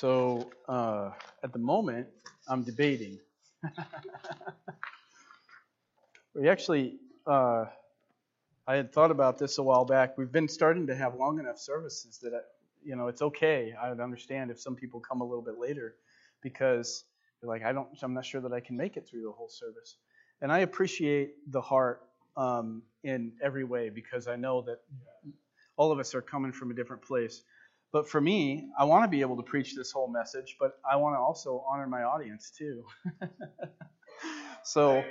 So uh, at the moment, I'm debating. we actually, uh, I had thought about this a while back. We've been starting to have long enough services that, I, you know, it's okay. I would understand if some people come a little bit later because they're like, I don't, I'm not sure that I can make it through the whole service. And I appreciate the heart um, in every way because I know that all of us are coming from a different place. But for me, I want to be able to preach this whole message, but I want to also honor my audience too. so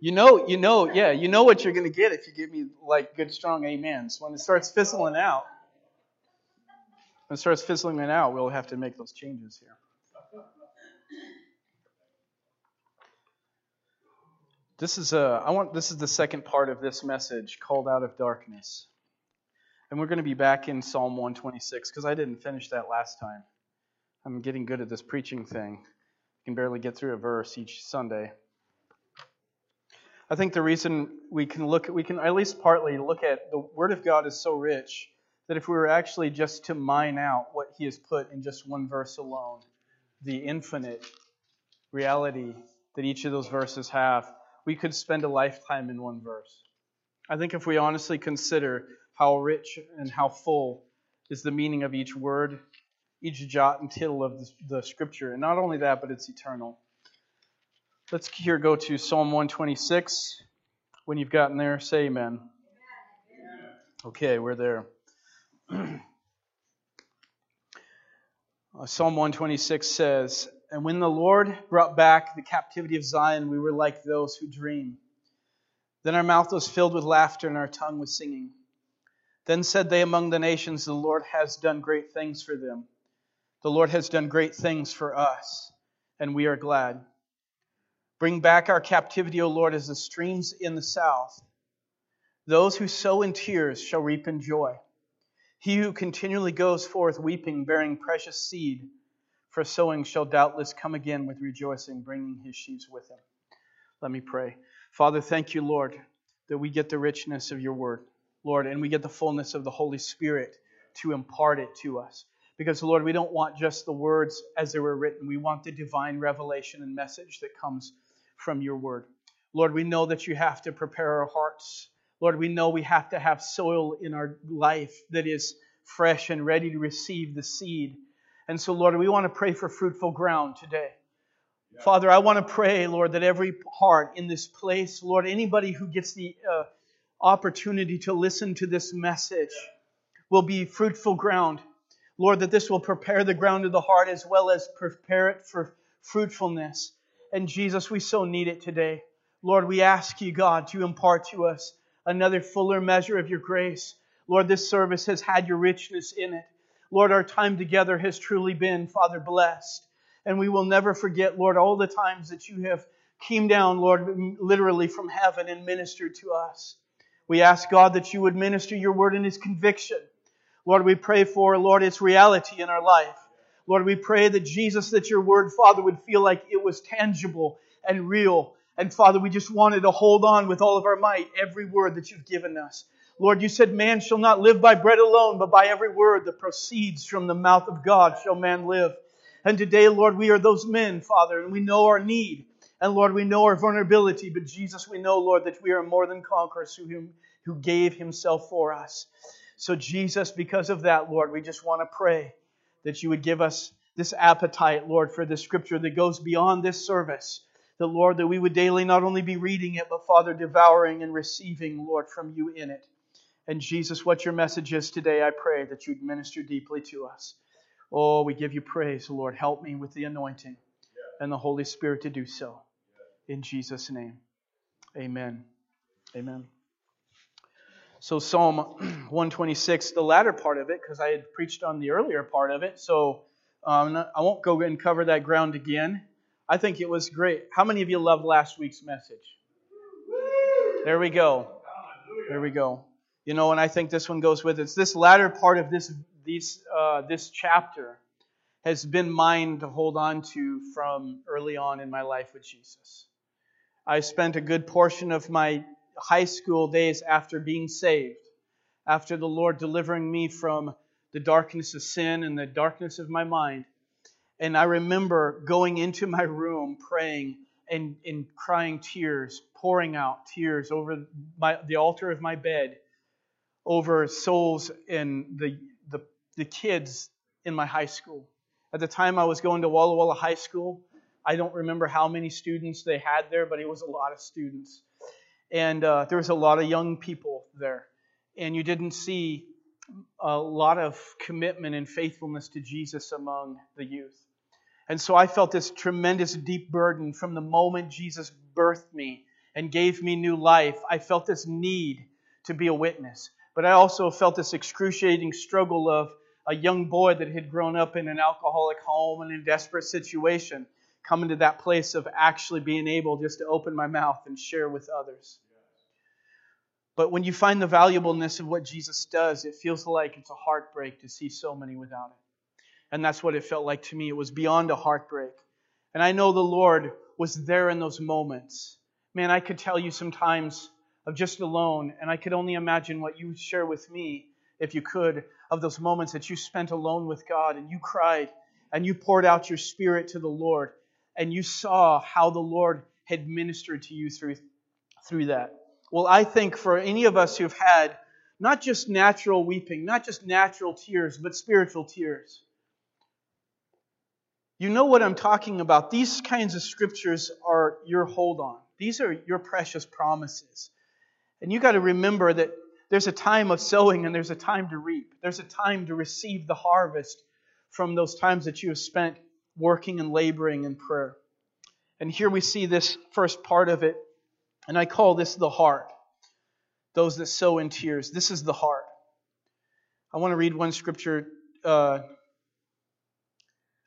you know, you know, yeah, you know what you're going to get if you give me like good strong amens. When it starts fizzling out, when it starts fizzling out, we'll have to make those changes here. This is a I want this is the second part of this message called out of darkness. And we're going to be back in Psalm 126 because I didn't finish that last time. I'm getting good at this preaching thing. I can barely get through a verse each Sunday. I think the reason we can look we can at least partly look at the word of God is so rich that if we were actually just to mine out what he has put in just one verse alone, the infinite reality that each of those verses have, we could spend a lifetime in one verse. I think if we honestly consider how rich and how full is the meaning of each word, each jot and tittle of the, the scripture, and not only that, but it's eternal. Let's here go to Psalm 126. When you've gotten there, say amen. Okay, we're there. Uh, Psalm 126 says, and when the Lord brought back the captivity of Zion, we were like those who dream. Then our mouth was filled with laughter and our tongue with singing. Then said they among the nations, The Lord has done great things for them. The Lord has done great things for us, and we are glad. Bring back our captivity, O Lord, as the streams in the south. Those who sow in tears shall reap in joy. He who continually goes forth weeping, bearing precious seed, for sowing shall doubtless come again with rejoicing, bringing his sheaves with him. Let me pray. Father, thank you, Lord, that we get the richness of your word, Lord, and we get the fullness of the Holy Spirit to impart it to us. Because, Lord, we don't want just the words as they were written. We want the divine revelation and message that comes from your word. Lord, we know that you have to prepare our hearts. Lord, we know we have to have soil in our life that is fresh and ready to receive the seed and so, Lord, we want to pray for fruitful ground today. Yeah. Father, I want to pray, Lord, that every heart in this place, Lord, anybody who gets the uh, opportunity to listen to this message will be fruitful ground. Lord, that this will prepare the ground of the heart as well as prepare it for fruitfulness. And Jesus, we so need it today. Lord, we ask you, God, to impart to us another fuller measure of your grace. Lord, this service has had your richness in it. Lord, our time together has truly been, Father, blessed. And we will never forget, Lord, all the times that you have came down, Lord, literally from heaven and ministered to us. We ask, God, that you would minister your word in its conviction. Lord, we pray for, Lord, its reality in our life. Lord, we pray that Jesus, that your word, Father, would feel like it was tangible and real. And Father, we just wanted to hold on with all of our might every word that you've given us. Lord, you said, Man shall not live by bread alone, but by every word that proceeds from the mouth of God shall man live. And today, Lord, we are those men, Father, and we know our need. And Lord, we know our vulnerability, but Jesus, we know, Lord, that we are more than conquerors who, him, who gave himself for us. So, Jesus, because of that, Lord, we just want to pray that you would give us this appetite, Lord, for the scripture that goes beyond this service. The Lord, that we would daily not only be reading it, but Father, devouring and receiving, Lord, from you in it. And Jesus, what your message is today, I pray that you'd minister deeply to us. Oh, we give you praise, Lord. Help me with the anointing and the Holy Spirit to do so. In Jesus' name. Amen. Amen. So, Psalm 126, the latter part of it, because I had preached on the earlier part of it, so um, I won't go and cover that ground again. I think it was great. How many of you loved last week's message? There we go. There we go. You know, and I think this one goes with it. It's this latter part of this these uh, this chapter has been mine to hold on to from early on in my life with Jesus. I spent a good portion of my high school days after being saved, after the Lord delivering me from the darkness of sin and the darkness of my mind. And I remember going into my room praying and, and crying tears, pouring out tears over my, the altar of my bed, over souls and the, the, the kids in my high school. At the time I was going to Walla Walla High School, I don't remember how many students they had there, but it was a lot of students. And uh, there was a lot of young people there. And you didn't see a lot of commitment and faithfulness to Jesus among the youth. And so I felt this tremendous deep burden from the moment Jesus birthed me and gave me new life. I felt this need to be a witness. But I also felt this excruciating struggle of a young boy that had grown up in an alcoholic home and in a desperate situation coming to that place of actually being able just to open my mouth and share with others. But when you find the valuableness of what Jesus does, it feels like it's a heartbreak to see so many without it. And that's what it felt like to me. It was beyond a heartbreak. And I know the Lord was there in those moments. Man, I could tell you sometimes of just alone, and I could only imagine what you would share with me, if you could, of those moments that you spent alone with God and you cried and you poured out your spirit to the Lord and you saw how the Lord had ministered to you through, through that. Well, I think for any of us who've had not just natural weeping, not just natural tears, but spiritual tears, you know what I'm talking about. These kinds of scriptures are your hold on, these are your precious promises. And you got to remember that there's a time of sowing and there's a time to reap. There's a time to receive the harvest from those times that you have spent working and laboring in prayer. And here we see this first part of it, and I call this the heart. Those that sow in tears. This is the heart. I want to read one scripture. Uh,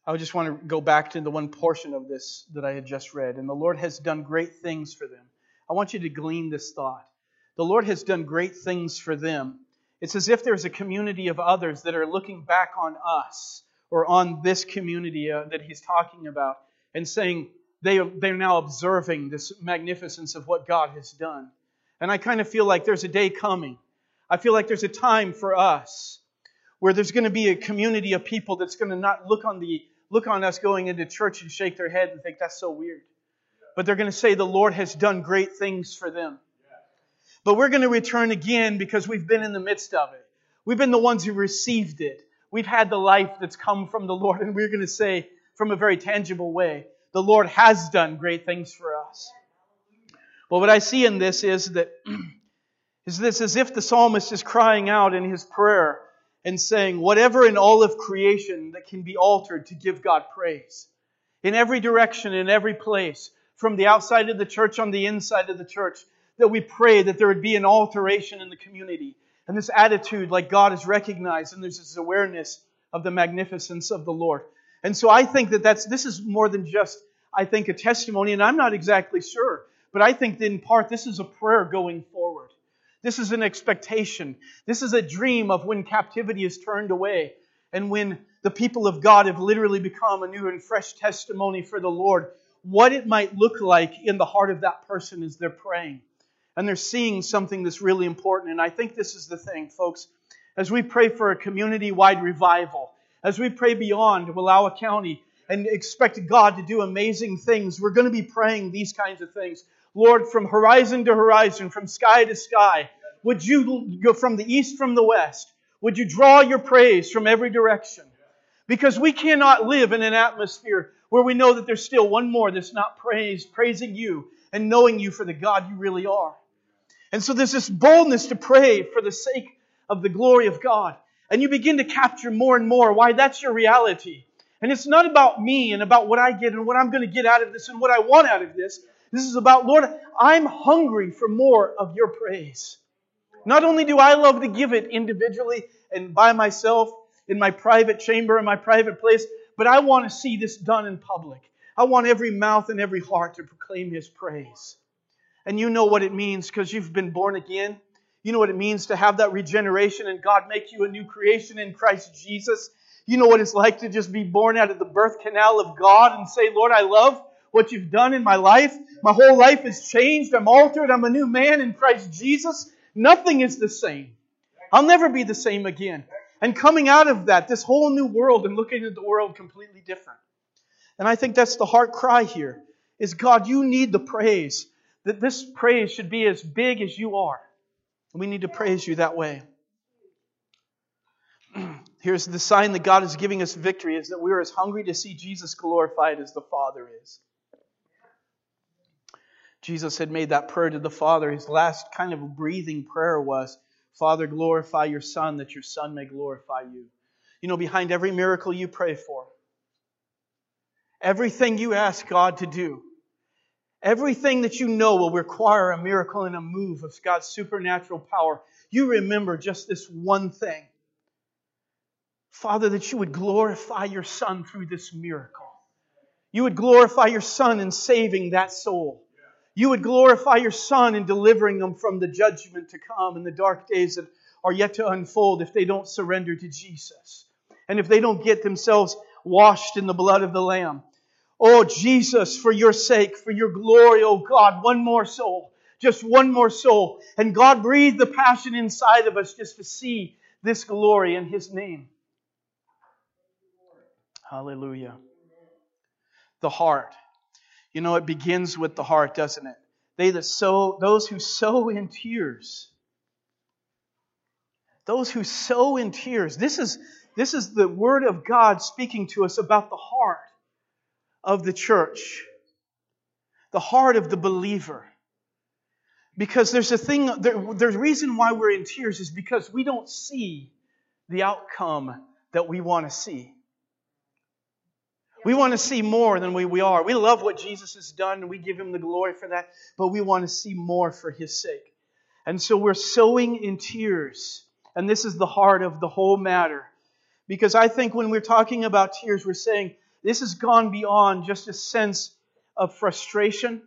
I just want to go back to the one portion of this that I had just read. And the Lord has done great things for them. I want you to glean this thought. The Lord has done great things for them. It's as if there's a community of others that are looking back on us or on this community uh, that he's talking about and saying they, they're now observing this magnificence of what God has done. And I kind of feel like there's a day coming. I feel like there's a time for us where there's going to be a community of people that's going to not look on the look on us going into church and shake their head and think that's so weird. But they're going to say the Lord has done great things for them. But we're going to return again because we've been in the midst of it. We've been the ones who received it. We've had the life that's come from the Lord, and we're going to say from a very tangible way, the Lord has done great things for us. But what I see in this is that is this as if the psalmist is crying out in his prayer and saying, whatever in all of creation that can be altered to give God praise. In every direction, in every place, from the outside of the church on the inside of the church, that we pray that there would be an alteration in the community, and this attitude like God is recognized and there's this awareness of the magnificence of the Lord. And so I think that that's this is more than just I think a testimony and I'm not exactly sure, but I think that in part this is a prayer going forward. This is an expectation. This is a dream of when captivity is turned away and when the people of God have literally become a new and fresh testimony for the Lord, what it might look like in the heart of that person as they're praying and they're seeing something that's really important. And I think this is the thing, folks. As we pray for a community wide revival, as we pray beyond Wallowa County and expect God to do amazing things, we're going to be praying these kinds of things. Lord, from horizon to horizon, from sky to sky, would you go from the east, from the west? Would you draw your praise from every direction? Because we cannot live in an atmosphere where we know that there's still one more that's not praised, praising you and knowing you for the God you really are. And so there's this boldness to pray for the sake of the glory of God. And you begin to capture more and more why that's your reality. And it's not about me and about what I get and what I'm going to get out of this and what I want out of this. This is about, Lord, I'm hungry for more of your praise. Not only do I love to give it individually and by myself in my private chamber, in my private place, but I want to see this done in public. I want every mouth and every heart to proclaim His praise. And you know what it means because you've been born again. You know what it means to have that regeneration and God make you a new creation in Christ Jesus. You know what it's like to just be born out of the birth canal of God and say, Lord, I love what you've done in my life. My whole life has changed. I'm altered. I'm a new man in Christ Jesus. Nothing is the same. I'll never be the same again. And coming out of that, this whole new world and looking at the world completely different. And I think that's the heart cry here is God, you need the praise. That this praise should be as big as you are. We need to praise you that way. Here's the sign that God is giving us victory is that we are as hungry to see Jesus glorified as the Father is. Jesus had made that prayer to the Father. His last kind of breathing prayer was, Father, glorify your Son, that your Son may glorify you. You know, behind every miracle you pray for, everything you ask God to do, everything that you know will require a miracle and a move of God's supernatural power, you remember just this one thing. Father, that you would glorify your Son through this miracle. You would glorify your Son in saving that soul you would glorify your Son in delivering them from the judgment to come and the dark days that are yet to unfold if they don't surrender to Jesus and if they don't get themselves washed in the blood of the Lamb. Oh, Jesus, for your sake, for your glory, oh God, one more soul, just one more soul. And God breathed the passion inside of us just to see this glory in His name. Hallelujah. The heart. You know, it begins with the heart, doesn't it? They that sow, those who sow in tears. Those who sow in tears. This is, this is the word of God speaking to us about the heart of the church, the heart of the believer. Because there's a thing, there, there's reason why we're in tears is because we don't see the outcome that we want to see. We want to see more than we, we are. We love what Jesus has done and we give him the glory for that, but we want to see more for his sake. And so we're sowing in tears. And this is the heart of the whole matter. Because I think when we're talking about tears, we're saying this has gone beyond just a sense of frustration.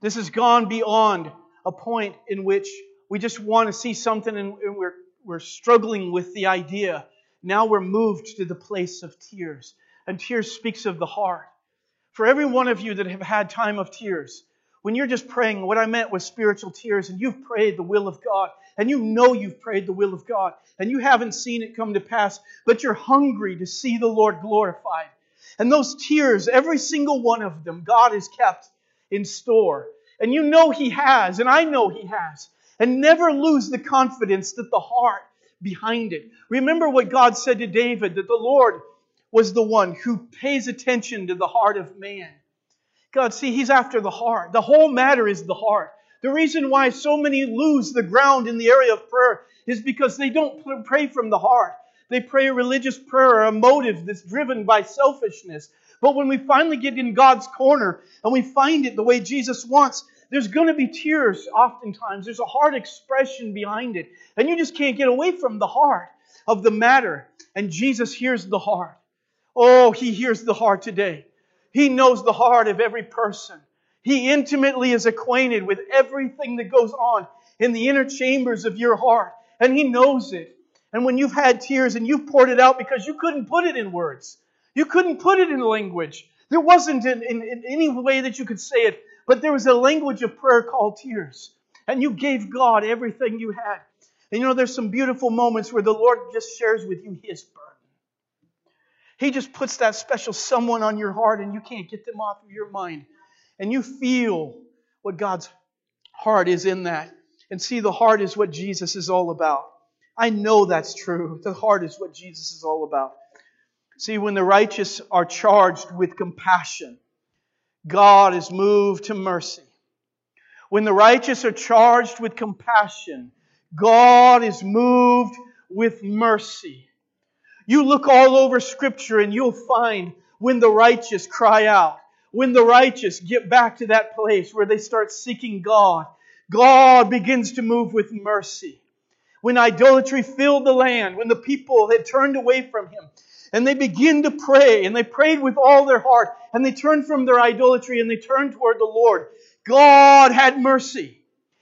This has gone beyond a point in which we just want to see something and we're, we're struggling with the idea. Now we're moved to the place of tears and tears speaks of the heart. For every one of you that have had time of tears, when you're just praying, what I meant was spiritual tears, and you've prayed the will of God, and you know you've prayed the will of God, and you haven't seen it come to pass, but you're hungry to see the Lord glorified. And those tears, every single one of them, God has kept in store. And you know He has, and I know He has. And never lose the confidence that the heart behind it. Remember what God said to David that the Lord was the one who pays attention to the heart of man. God, see, He's after the heart. The whole matter is the heart. The reason why so many lose the ground in the area of prayer is because they don't pray from the heart. They pray a religious prayer or a motive that's driven by selfishness. But when we finally get in God's corner and we find it the way Jesus wants, there's going to be tears oftentimes. There's a hard expression behind it. And you just can't get away from the heart of the matter. And Jesus hears the heart. Oh, He hears the heart today. He knows the heart of every person. He intimately is acquainted with everything that goes on in the inner chambers of your heart. And He knows it. And when you've had tears and you've poured it out because you couldn't put it in words, you couldn't put it in language. There wasn't in, in, in any way that you could say it, but there was a language of prayer called tears. And you gave God everything you had. And you know, there's some beautiful moments where the Lord just shares with you His burden. He just puts that special someone on your heart and you can't get them off of your mind. And you feel what God's heart is in that. And see, the heart is what Jesus is all about. I know that's true. The heart is what Jesus is all about. See, when the righteous are charged with compassion, God is moved to mercy. When the righteous are charged with compassion, God is moved with mercy. You look all over Scripture and you'll find when the righteous cry out, when the righteous get back to that place where they start seeking God, God begins to move with mercy. When idolatry filled the land, when the people had turned away from Him, and they begin to pray, and they prayed with all their heart, and they turned from their idolatry and they turned toward the Lord, God had mercy.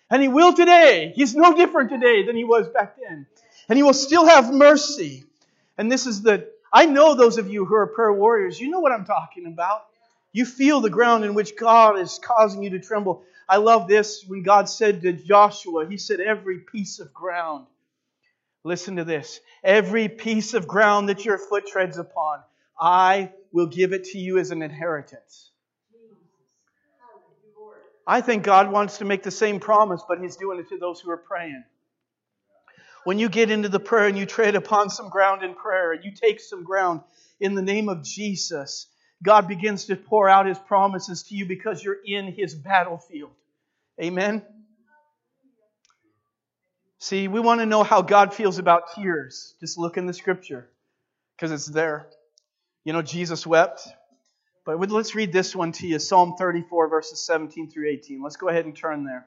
And He will today. He's no different today than He was back then. And He will still have mercy. And this is the, I know those of you who are prayer warriors, you know what I'm talking about. You feel the ground in which God is causing you to tremble. I love this when God said to Joshua, He said, every piece of ground Listen to this. Every piece of ground that your foot treads upon, I will give it to you as an inheritance. I think God wants to make the same promise, but He's doing it to those who are praying. When you get into the prayer and you tread upon some ground in prayer and you take some ground in the name of Jesus, God begins to pour out His promises to you because you're in His battlefield. Amen? See, we want to know how God feels about tears. Just look in the scripture because it's there. You know, Jesus wept. But let's read this one to you Psalm 34, verses 17 through 18. Let's go ahead and turn there.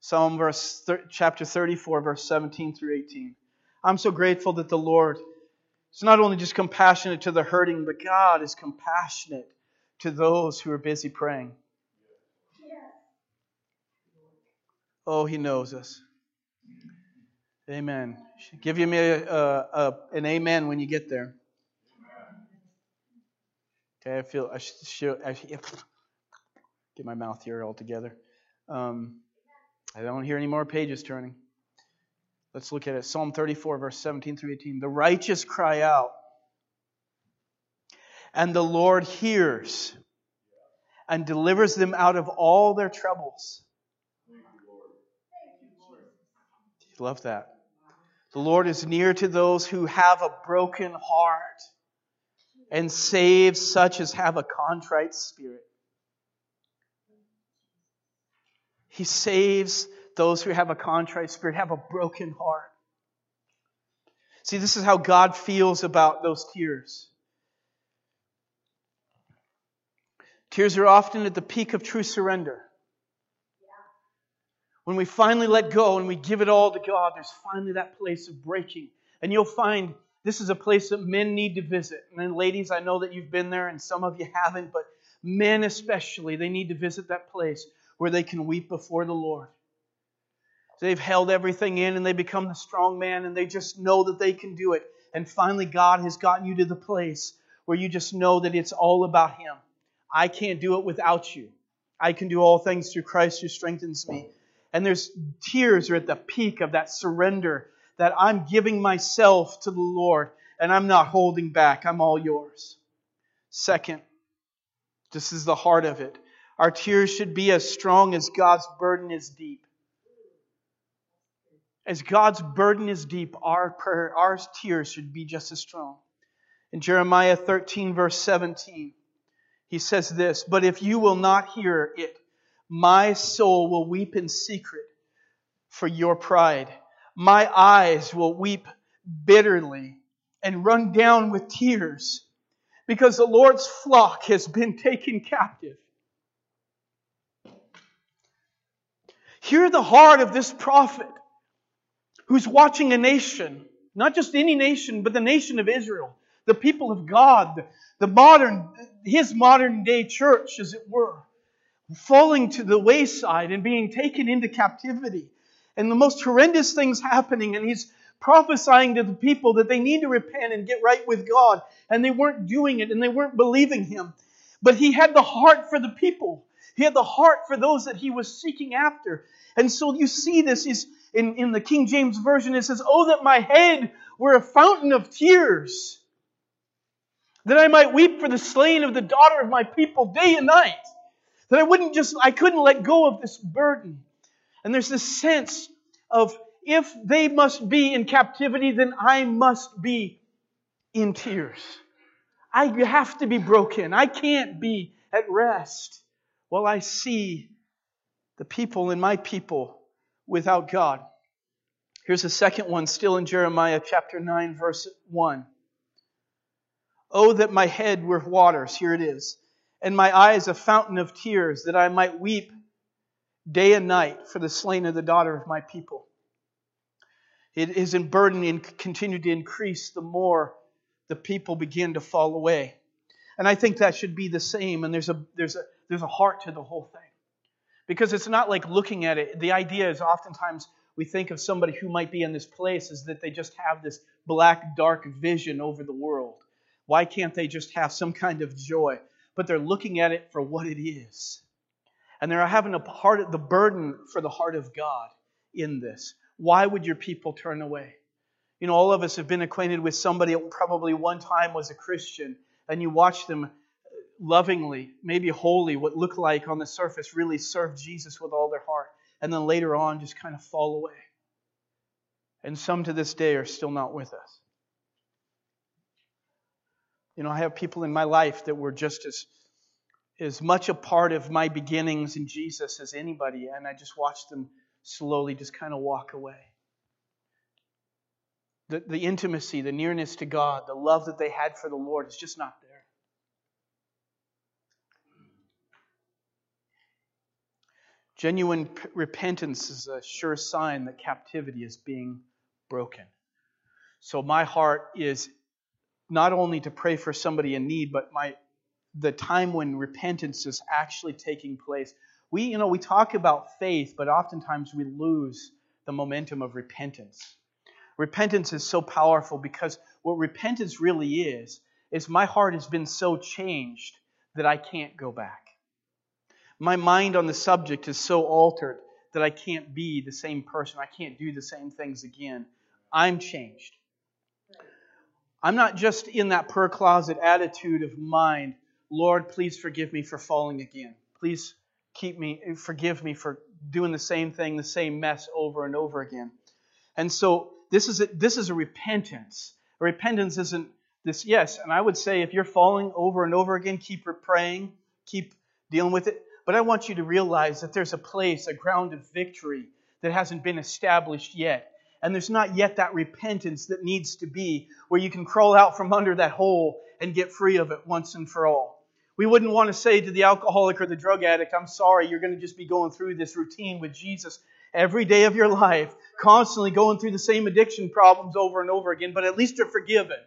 Psalm verse, chapter 34, verse 17 through 18. I'm so grateful that the Lord is not only just compassionate to the hurting, but God is compassionate to those who are busy praying. Oh, He knows us. Amen. Give me a, a, a, an amen when you get there. Okay, I feel I should, I get my mouth here all together. Um, I don't want to hear any more pages turning. Let's look at it. Psalm 34, verse 17 through 18. The righteous cry out, and the Lord hears and delivers them out of all their troubles. You love that. The Lord is near to those who have a broken heart and saves such as have a contrite spirit. He saves those who have a contrite spirit, have a broken heart. See, this is how God feels about those tears. Tears are often at the peak of true surrender. When we finally let go and we give it all to God, there's finally that place of breaking. And you'll find this is a place that men need to visit. And then, ladies, I know that you've been there and some of you haven't, but men especially, they need to visit that place where they can weep before the Lord. They've held everything in and they become the strong man and they just know that they can do it. And finally, God has gotten you to the place where you just know that it's all about Him. I can't do it without you. I can do all things through Christ who strengthens me. And there's tears are at the peak of that surrender that I'm giving myself to the Lord and I'm not holding back. I'm all yours. Second, this is the heart of it. Our tears should be as strong as God's burden is deep. As God's burden is deep, our prayer, our tears should be just as strong. In Jeremiah 13, verse 17, he says this But if you will not hear it, my soul will weep in secret for your pride. My eyes will weep bitterly and run down with tears because the Lord's flock has been taken captive. Hear the heart of this prophet who's watching a nation, not just any nation, but the nation of Israel, the people of God, the modern, his modern day church, as it were falling to the wayside and being taken into captivity. And the most horrendous things happening. And he's prophesying to the people that they need to repent and get right with God. And they weren't doing it and they weren't believing him. But he had the heart for the people. He had the heart for those that he was seeking after. And so you see this is in, in the King James Version, it says, Oh, that my head were a fountain of tears, that I might weep for the slain of the daughter of my people day and night. That I wouldn't just, I couldn't let go of this burden. And there's this sense of if they must be in captivity, then I must be in tears. I have to be broken. I can't be at rest while I see the people in my people without God. Here's a second one, still in Jeremiah chapter 9, verse 1. Oh, that my head were waters. Here it is and my eyes a fountain of tears, that I might weep day and night for the slain of the daughter of my people. It is in burden and continue to increase the more the people begin to fall away. And I think that should be the same. And there's a there's a there's a heart to the whole thing. Because it's not like looking at it. The idea is oftentimes we think of somebody who might be in this place is that they just have this black, dark vision over the world. Why can't they just have some kind of joy? but they're looking at it for what it is. And they're having a part the burden for the heart of God in this. Why would your people turn away? You know, all of us have been acquainted with somebody probably one time was a Christian, and you watch them lovingly, maybe wholly, what looked like on the surface really serve Jesus with all their heart, and then later on just kind of fall away. And some to this day are still not with us. You know, I have people in my life that were just as as much a part of my beginnings in Jesus as anybody, and I just watched them slowly just kind of walk away. The, the intimacy, the nearness to God, the love that they had for the Lord is just not there. Genuine p- repentance is a sure sign that captivity is being broken. So my heart is not only to pray for somebody in need, but my the time when repentance is actually taking place. We, you know, we talk about faith, but oftentimes we lose the momentum of repentance. Repentance is so powerful because what repentance really is, is my heart has been so changed that I can't go back. My mind on the subject is so altered that I can't be the same person. I can't do the same things again. I'm changed. I'm not just in that per closet attitude of mind, Lord, please forgive me for falling again. Please keep me, forgive me for doing the same thing, the same mess over and over again. And so this is a, this is a repentance. A repentance isn't this, yes, and I would say if you're falling over and over again, keep praying, keep dealing with it. But I want you to realize that there's a place, a ground of victory that hasn't been established yet. And there's not yet that repentance that needs to be where you can crawl out from under that hole and get free of it once and for all. We wouldn't want to say to the alcoholic or the drug addict, I'm sorry, you're going to just be going through this routine with Jesus every day of your life, constantly going through the same addiction problems over and over again, but at least you're forgiven.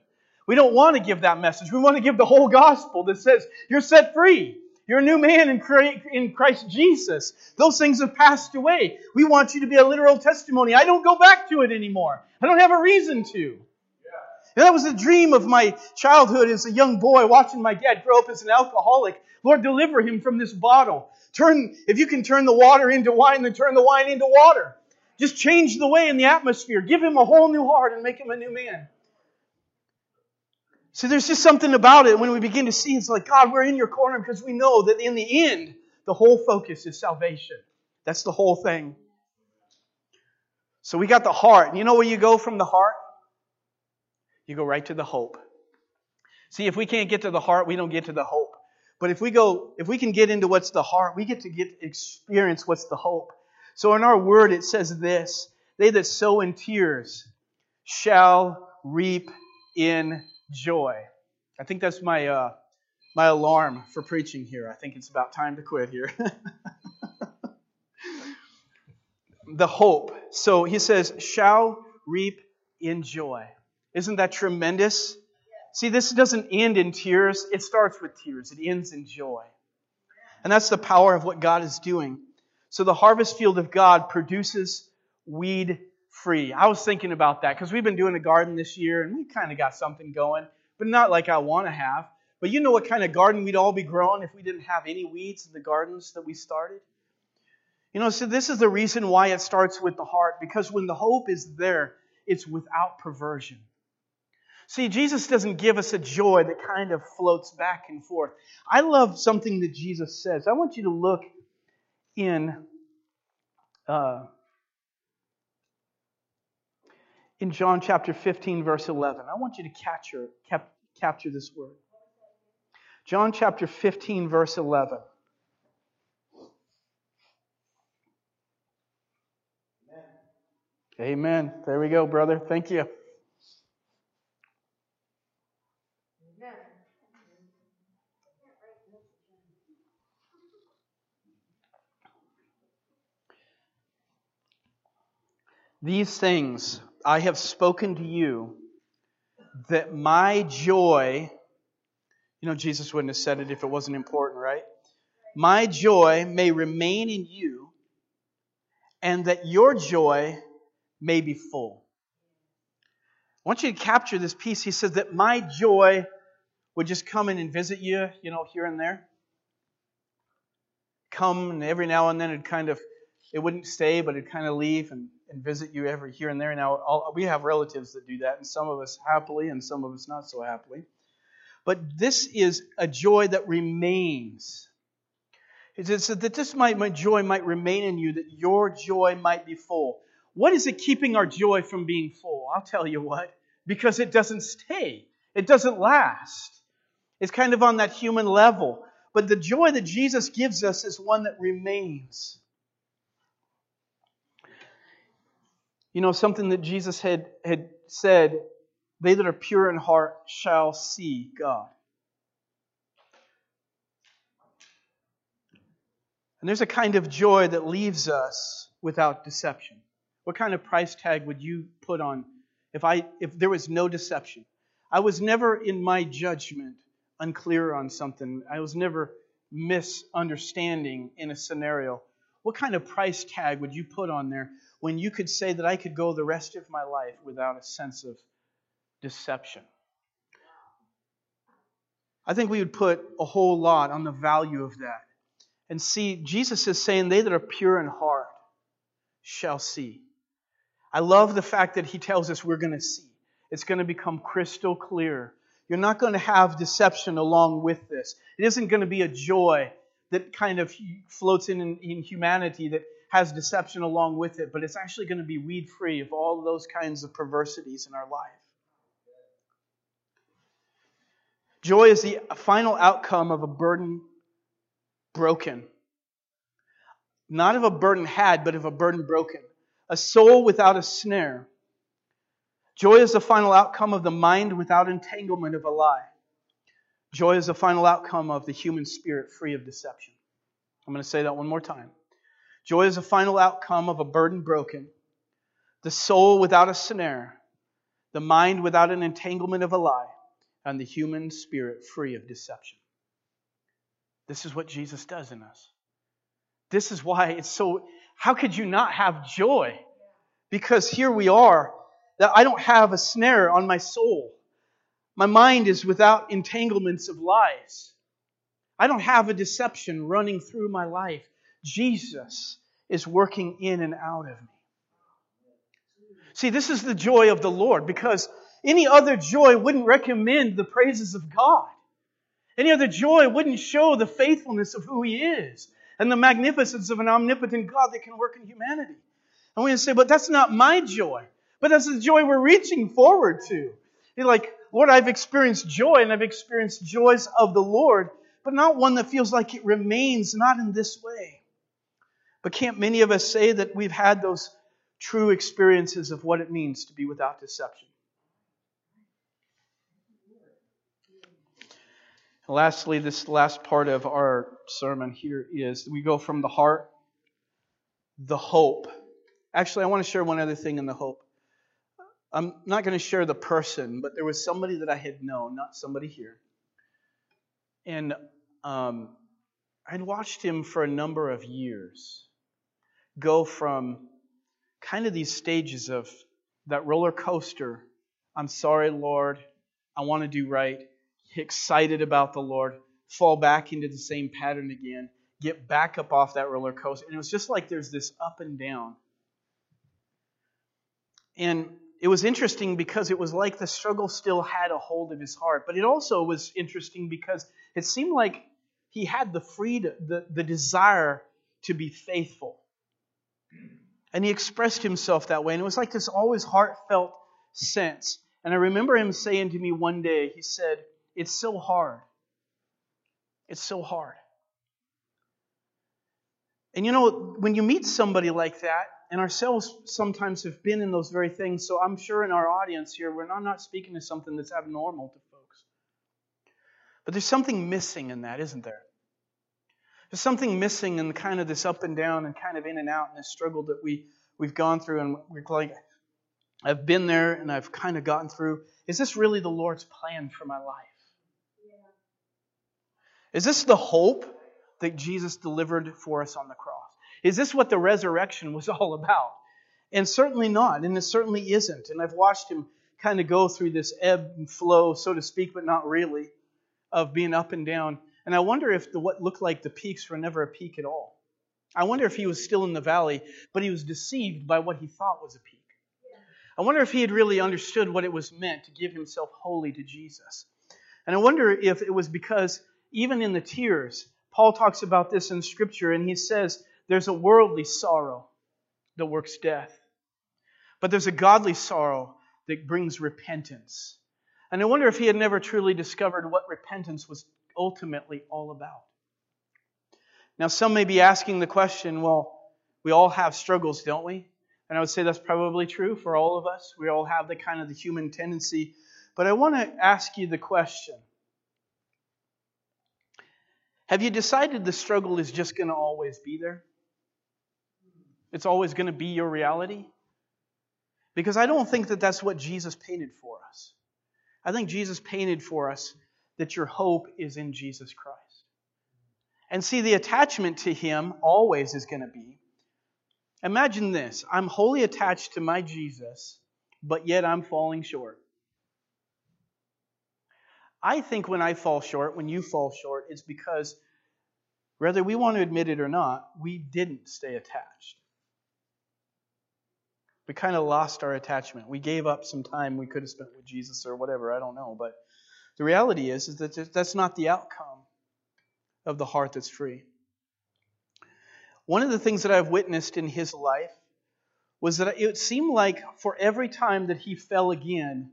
We don't want to give that message. We want to give the whole gospel that says you're set free. You're a new man in Christ Jesus. Those things have passed away. We want you to be a literal testimony. I don't go back to it anymore. I don't have a reason to. And that was a dream of my childhood as a young boy, watching my dad grow up as an alcoholic. Lord, deliver him from this bottle. Turn, if you can turn the water into wine, then turn the wine into water. Just change the way in the atmosphere. Give him a whole new heart and make him a new man. See, there's just something about it when we begin to see it's like, God, we're in your corner because we know that in the end, the whole focus is salvation. That's the whole thing. So we got the heart. You know where you go from the heart? You go right to the hope. See, if we can't get to the heart, we don't get to the hope. But if we go, if we can get into what's the heart, we get to get experience what's the hope. So in our word, it says this: They that sow in tears shall reap in joy. I think that's my uh, my alarm for preaching here. I think it's about time to quit here. the hope. So he says, shall reap in joy. Isn't that tremendous? See, this doesn't end in tears. It starts with tears. It ends in joy. And that's the power of what God is doing. So the harvest field of God produces weed free. I was thinking about that because we've been doing a garden this year and we kind of got something going, but not like I want to have. But you know what kind of garden we'd all be growing if we didn't have any weeds in the gardens that we started? You know, so this is the reason why it starts with the heart because when the hope is there, it's without perversion. See, Jesus doesn't give us a joy that kind of floats back and forth. I love something that Jesus says. I want you to look in uh, in John chapter 15, verse 11. I want you to capture, cap, capture this word. John chapter 15, verse 11. Amen. There we go, brother. Thank you. These things I have spoken to you that my joy, you know, Jesus wouldn't have said it if it wasn't important, right? My joy may remain in you and that your joy may be full. I want you to capture this piece. He says that my joy would just come in and visit you, you know, here and there. Come and every now and then it'd kind of, it wouldn't stay, but it'd kind of leave and and visit you every here and there. Now, all, we have relatives that do that, and some of us happily, and some of us not so happily. But this is a joy that remains. It's that this might, my joy might remain in you, that your joy might be full. What is it keeping our joy from being full? I'll tell you what. Because it doesn't stay, it doesn't last. It's kind of on that human level. But the joy that Jesus gives us is one that remains. You know, something that Jesus had, had said they that are pure in heart shall see God. And there's a kind of joy that leaves us without deception. What kind of price tag would you put on if I if there was no deception? I was never in my judgment unclear on something. I was never misunderstanding in a scenario. What kind of price tag would you put on there when you could say that I could go the rest of my life without a sense of deception? I think we would put a whole lot on the value of that. And see, Jesus is saying, They that are pure in heart shall see. I love the fact that he tells us we're going to see. It's going to become crystal clear. You're not going to have deception along with this. It isn't going to be a joy that kind of floats in, in humanity that has deception along with it, but it's actually going to be weed free of all those kinds of perversities in our life. Joy is the final outcome of a burden broken. Not of a burden had, but of a burden broken. A soul without a snare. Joy is the final outcome of the mind without entanglement of a lie. Joy is the final outcome of the human spirit free of deception. I'm going to say that one more time. Joy is the final outcome of a burden broken, the soul without a snare, the mind without an entanglement of a lie, and the human spirit free of deception. This is what Jesus does in us. This is why it's so. How could you not have joy? Because here we are, that I don't have a snare on my soul. My mind is without entanglements of lies. I don't have a deception running through my life. Jesus is working in and out of me. See, this is the joy of the Lord because any other joy wouldn't recommend the praises of God. Any other joy wouldn't show the faithfulness of who He is and the magnificence of an omnipotent God that can work in humanity. And we say, but that's not my joy. But that's the joy we're reaching forward to. You're like, Lord, I've experienced joy and I've experienced joys of the Lord, but not one that feels like it remains not in this way. But can't many of us say that we've had those true experiences of what it means to be without deception? Lastly, this last part of our sermon here is we go from the heart, the hope. Actually, I want to share one other thing in the hope. I'm not going to share the person, but there was somebody that I had known, not somebody here. And um, I'd watched him for a number of years go from kind of these stages of that roller coaster. I'm sorry, Lord. I want to do right excited about the Lord, fall back into the same pattern again, get back up off that roller coaster. And it was just like there's this up and down. And it was interesting because it was like the struggle still had a hold of his heart. But it also was interesting because it seemed like he had the freedom, the, the desire to be faithful. And he expressed himself that way. And it was like this always heartfelt sense. And I remember him saying to me one day, he said, it's so hard. It's so hard. And you know, when you meet somebody like that, and ourselves sometimes have been in those very things, so I'm sure in our audience here, we're not, not speaking to something that's abnormal to folks. But there's something missing in that, isn't there? There's something missing in kind of this up and down and kind of in and out and this struggle that we, we've gone through. And we're like, I've been there and I've kind of gotten through. Is this really the Lord's plan for my life? Is this the hope that Jesus delivered for us on the cross? Is this what the resurrection was all about? And certainly not, and it certainly isn't. And I've watched him kind of go through this ebb and flow, so to speak, but not really, of being up and down. And I wonder if the, what looked like the peaks were never a peak at all. I wonder if he was still in the valley, but he was deceived by what he thought was a peak. I wonder if he had really understood what it was meant to give himself wholly to Jesus. And I wonder if it was because even in the tears, Paul talks about this in Scripture, and he says there's a worldly sorrow that works death, but there's a godly sorrow that brings repentance. And I wonder if he had never truly discovered what repentance was ultimately all about. Now, some may be asking the question well, we all have struggles, don't we? And I would say that's probably true for all of us. We all have the kind of the human tendency. But I want to ask you the question Have you decided the struggle is just going to always be there? It's always going to be your reality? Because I don't think that that's what Jesus painted for us. I think Jesus painted for us that your hope is in Jesus Christ. And see, the attachment to Him always is going to be imagine this I'm wholly attached to my Jesus, but yet I'm falling short. I think when I fall short, when you fall short, it's because whether we want to admit it or not, we didn't stay attached. We kind of lost our attachment. We gave up some time we could have spent with Jesus or whatever, I don't know. But the reality is, is that that's not the outcome of the heart that's free. One of the things that I've witnessed in his life was that it seemed like for every time that he fell again,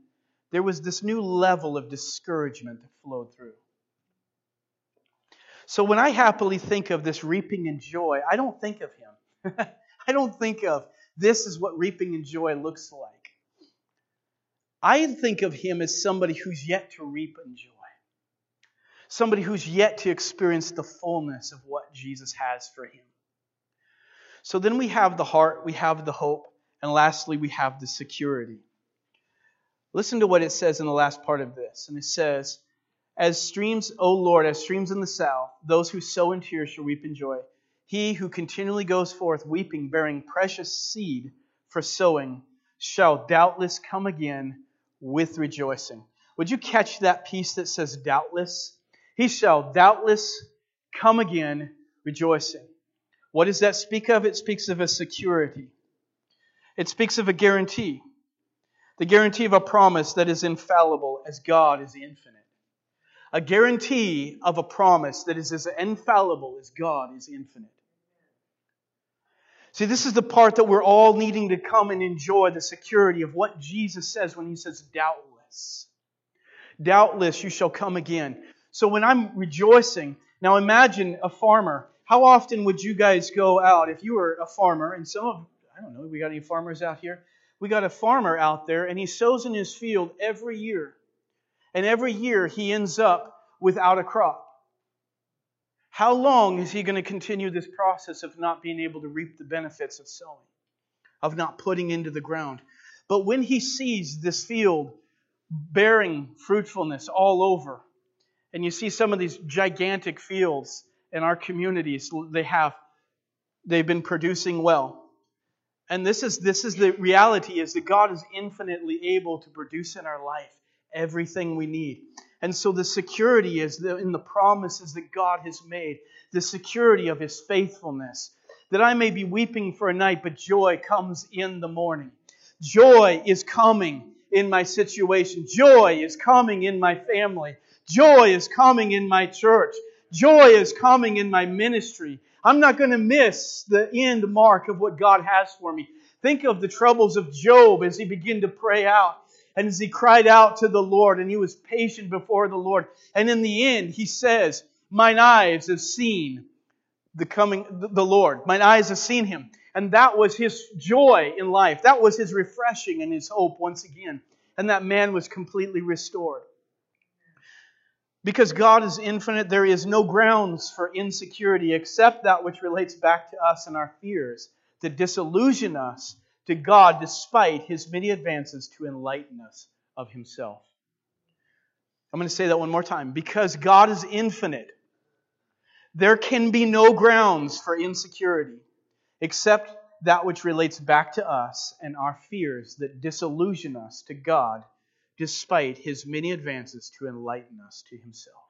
there was this new level of discouragement that flowed through. So when I happily think of this reaping in joy, I don't think of him. I don't think of this is what reaping in joy looks like. I think of him as somebody who's yet to reap in joy somebody who's yet to experience the fullness of what Jesus has for him. So then we have the heart, we have the hope, and lastly, we have the security. Listen to what it says in the last part of this. And it says, As streams, O Lord, as streams in the south, those who sow in tears shall reap in joy. He who continually goes forth weeping, bearing precious seed for sowing, shall doubtless come again with rejoicing. Would you catch that piece that says doubtless? He shall doubtless come again rejoicing. What does that speak of? It speaks of a security. It speaks of a guarantee. The guarantee of a promise that is infallible as God is infinite. A guarantee of a promise that is as infallible as God is infinite. See, this is the part that we're all needing to come and enjoy the security of what Jesus says when he says, doubtless. Doubtless you shall come again. So when I'm rejoicing, now imagine a farmer. How often would you guys go out if you were a farmer? And some of, I don't know, we got any farmers out here? We got a farmer out there, and he sows in his field every year. And every year he ends up without a crop. How long is he going to continue this process of not being able to reap the benefits of sowing, of not putting into the ground? But when he sees this field bearing fruitfulness all over, and you see some of these gigantic fields in our communities they have they've been producing well and this is this is the reality is that god is infinitely able to produce in our life everything we need and so the security is in the promises that god has made the security of his faithfulness that i may be weeping for a night but joy comes in the morning joy is coming in my situation joy is coming in my family Joy is coming in my church. Joy is coming in my ministry. I'm not going to miss the end mark of what God has for me. Think of the troubles of Job as he began to pray out and as he cried out to the Lord and he was patient before the Lord. And in the end, he says, Mine eyes have seen the coming, the Lord. Mine eyes have seen him. And that was his joy in life. That was his refreshing and his hope once again. And that man was completely restored. Because God is infinite, there is no grounds for insecurity except that which relates back to us and our fears that disillusion us to God despite his many advances to enlighten us of himself. I'm going to say that one more time. Because God is infinite, there can be no grounds for insecurity except that which relates back to us and our fears that disillusion us to God despite his many advances to enlighten us to himself.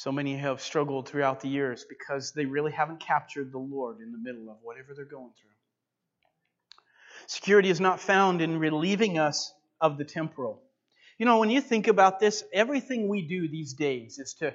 So many have struggled throughout the years because they really haven't captured the Lord in the middle of whatever they're going through. Security is not found in relieving us of the temporal. You know, when you think about this, everything we do these days is to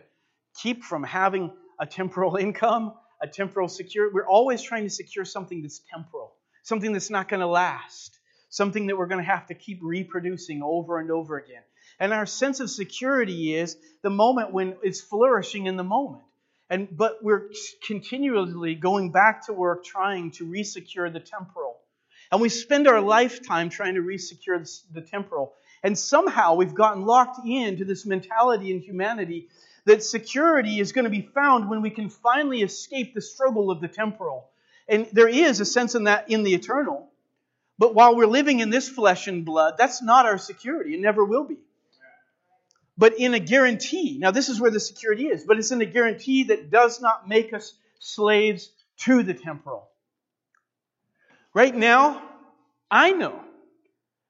keep from having a temporal income, a temporal security. We're always trying to secure something that's temporal, something that's not going to last, something that we're going to have to keep reproducing over and over again. And our sense of security is the moment when it's flourishing in the moment. And but we're continually going back to work trying to resecure the temporal. And we spend our lifetime trying to resecure the temporal. And somehow we've gotten locked into this mentality in humanity that security is going to be found when we can finally escape the struggle of the temporal. And there is a sense in that in the eternal. But while we're living in this flesh and blood, that's not our security. It never will be but in a guarantee. Now, this is where the security is, but it's in a guarantee that does not make us slaves to the temporal. Right now, I know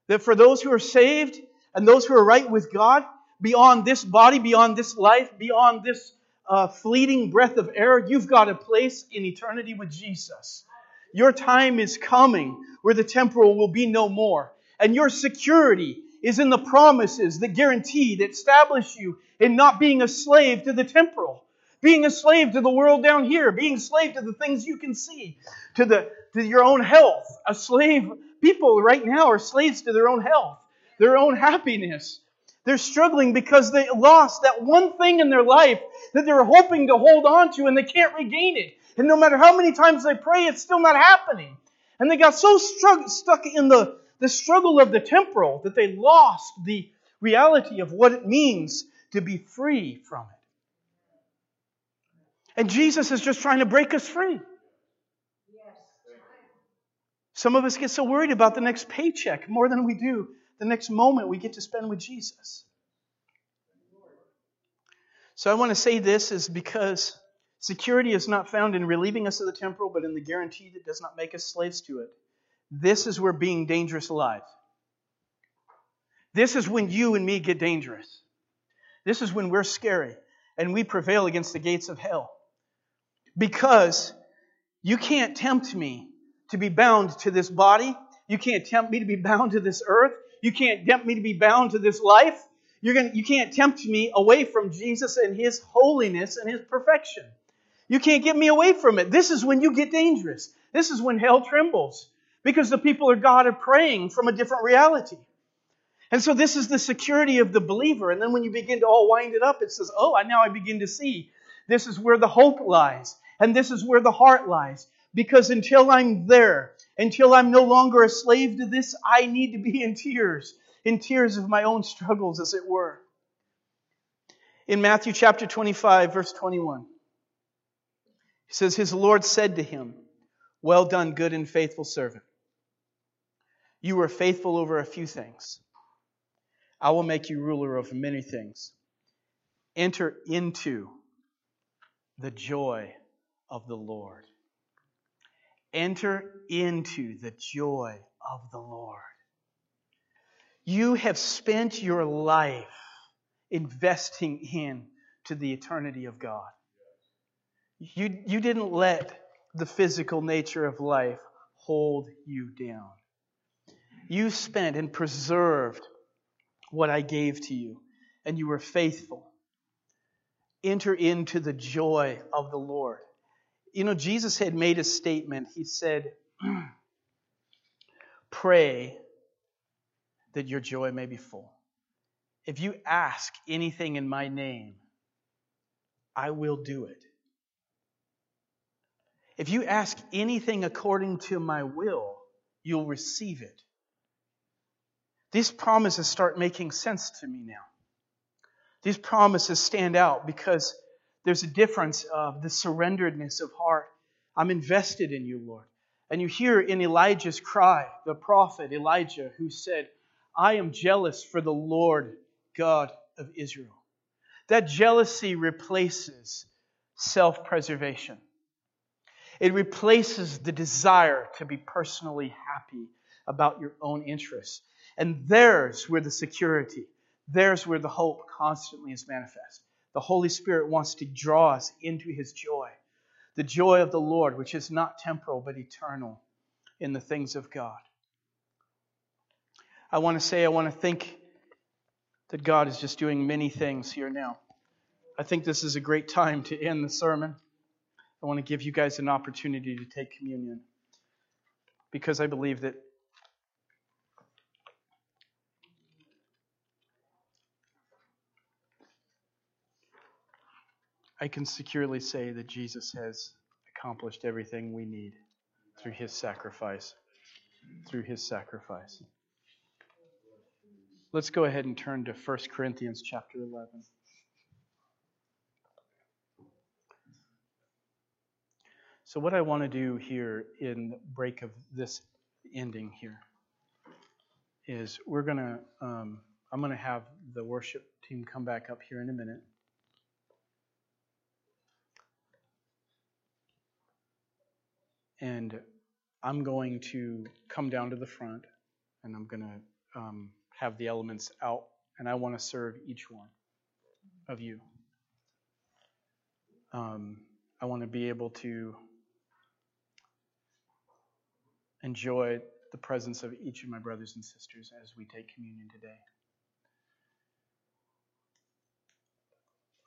that for those who are saved and those who are right with God, beyond this body, beyond this life, beyond this uh, fleeting breath of air, you've got a place in eternity with Jesus. Your time is coming where the temporal will be no more. And your security is in the promises that guarantee, that establish you in not being a slave to the temporal, being a slave to the world down here, being a slave to the things you can see, to the to your own health. A slave, people right now are slaves to their own health, their own happiness. They're struggling because they lost that one thing in their life that they were hoping to hold on to and they can't regain it. And no matter how many times they pray, it's still not happening. And they got so struck, stuck in the the struggle of the temporal, that they lost the reality of what it means to be free from it. And Jesus is just trying to break us free. Some of us get so worried about the next paycheck more than we do the next moment we get to spend with Jesus. So I want to say this is because security is not found in relieving us of the temporal, but in the guarantee that does not make us slaves to it. This is where being dangerous lies. This is when you and me get dangerous. This is when we're scary and we prevail against the gates of hell. Because you can't tempt me to be bound to this body. You can't tempt me to be bound to this earth. You can't tempt me to be bound to this life. You're gonna, you can't tempt me away from Jesus and His holiness and His perfection. You can't get me away from it. This is when you get dangerous. This is when hell trembles because the people of God are praying from a different reality. And so this is the security of the believer. And then when you begin to all wind it up, it says, oh, I now I begin to see this is where the hope lies. And this is where the heart lies. Because until I'm there, until I'm no longer a slave to this, I need to be in tears, in tears of my own struggles, as it were. In Matthew chapter 25, verse 21, he says, His Lord said to him, Well done, good and faithful servant. You were faithful over a few things. I will make you ruler over many things. Enter into the joy of the Lord. Enter into the joy of the Lord. You have spent your life investing in to the eternity of God. You, you didn't let the physical nature of life hold you down you spent and preserved what I gave to you, and you were faithful. Enter into the joy of the Lord. You know, Jesus had made a statement. He said, Pray that your joy may be full. If you ask anything in my name, I will do it. If you ask anything according to my will, you'll receive it. These promises start making sense to me now. These promises stand out because there's a difference of the surrenderedness of heart. I'm invested in you, Lord. And you hear in Elijah's cry, the prophet Elijah, who said, I am jealous for the Lord God of Israel. That jealousy replaces self preservation, it replaces the desire to be personally happy about your own interests. And there's where the security, there's where the hope constantly is manifest. The Holy Spirit wants to draw us into his joy. The joy of the Lord, which is not temporal but eternal in the things of God. I want to say, I want to think that God is just doing many things here now. I think this is a great time to end the sermon. I want to give you guys an opportunity to take communion because I believe that I can securely say that Jesus has accomplished everything we need through his sacrifice. Through his sacrifice. Let's go ahead and turn to 1 Corinthians chapter 11. So, what I want to do here in the break of this ending here is we're going to, um, I'm going to have the worship team come back up here in a minute. And I'm going to come down to the front and I'm going to um, have the elements out, and I want to serve each one of you. Um, I want to be able to enjoy the presence of each of my brothers and sisters as we take communion today.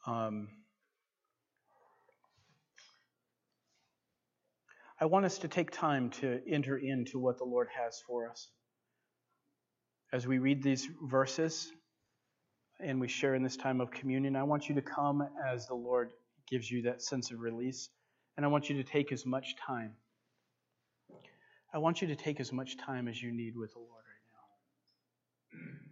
Um, I want us to take time to enter into what the Lord has for us. As we read these verses and we share in this time of communion, I want you to come as the Lord gives you that sense of release. And I want you to take as much time. I want you to take as much time as you need with the Lord right now.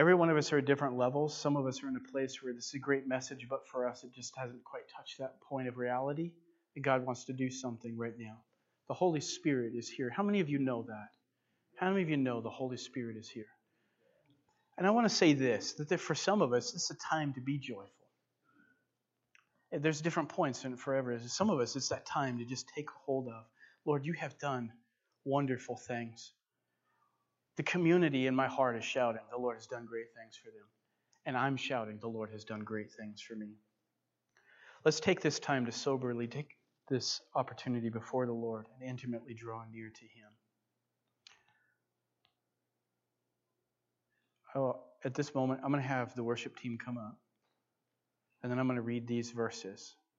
Every one of us are at different levels. Some of us are in a place where this is a great message, but for us, it just hasn't quite touched that point of reality. And God wants to do something right now. The Holy Spirit is here. How many of you know that? How many of you know the Holy Spirit is here? And I want to say this that for some of us, this is a time to be joyful. There's different points in it forever. Some of us, it's that time to just take hold of. Lord, you have done wonderful things. The community in my heart is shouting, The Lord has done great things for them. And I'm shouting, The Lord has done great things for me. Let's take this time to soberly take this opportunity before the Lord and intimately draw near to Him. Oh, at this moment, I'm going to have the worship team come up, and then I'm going to read these verses.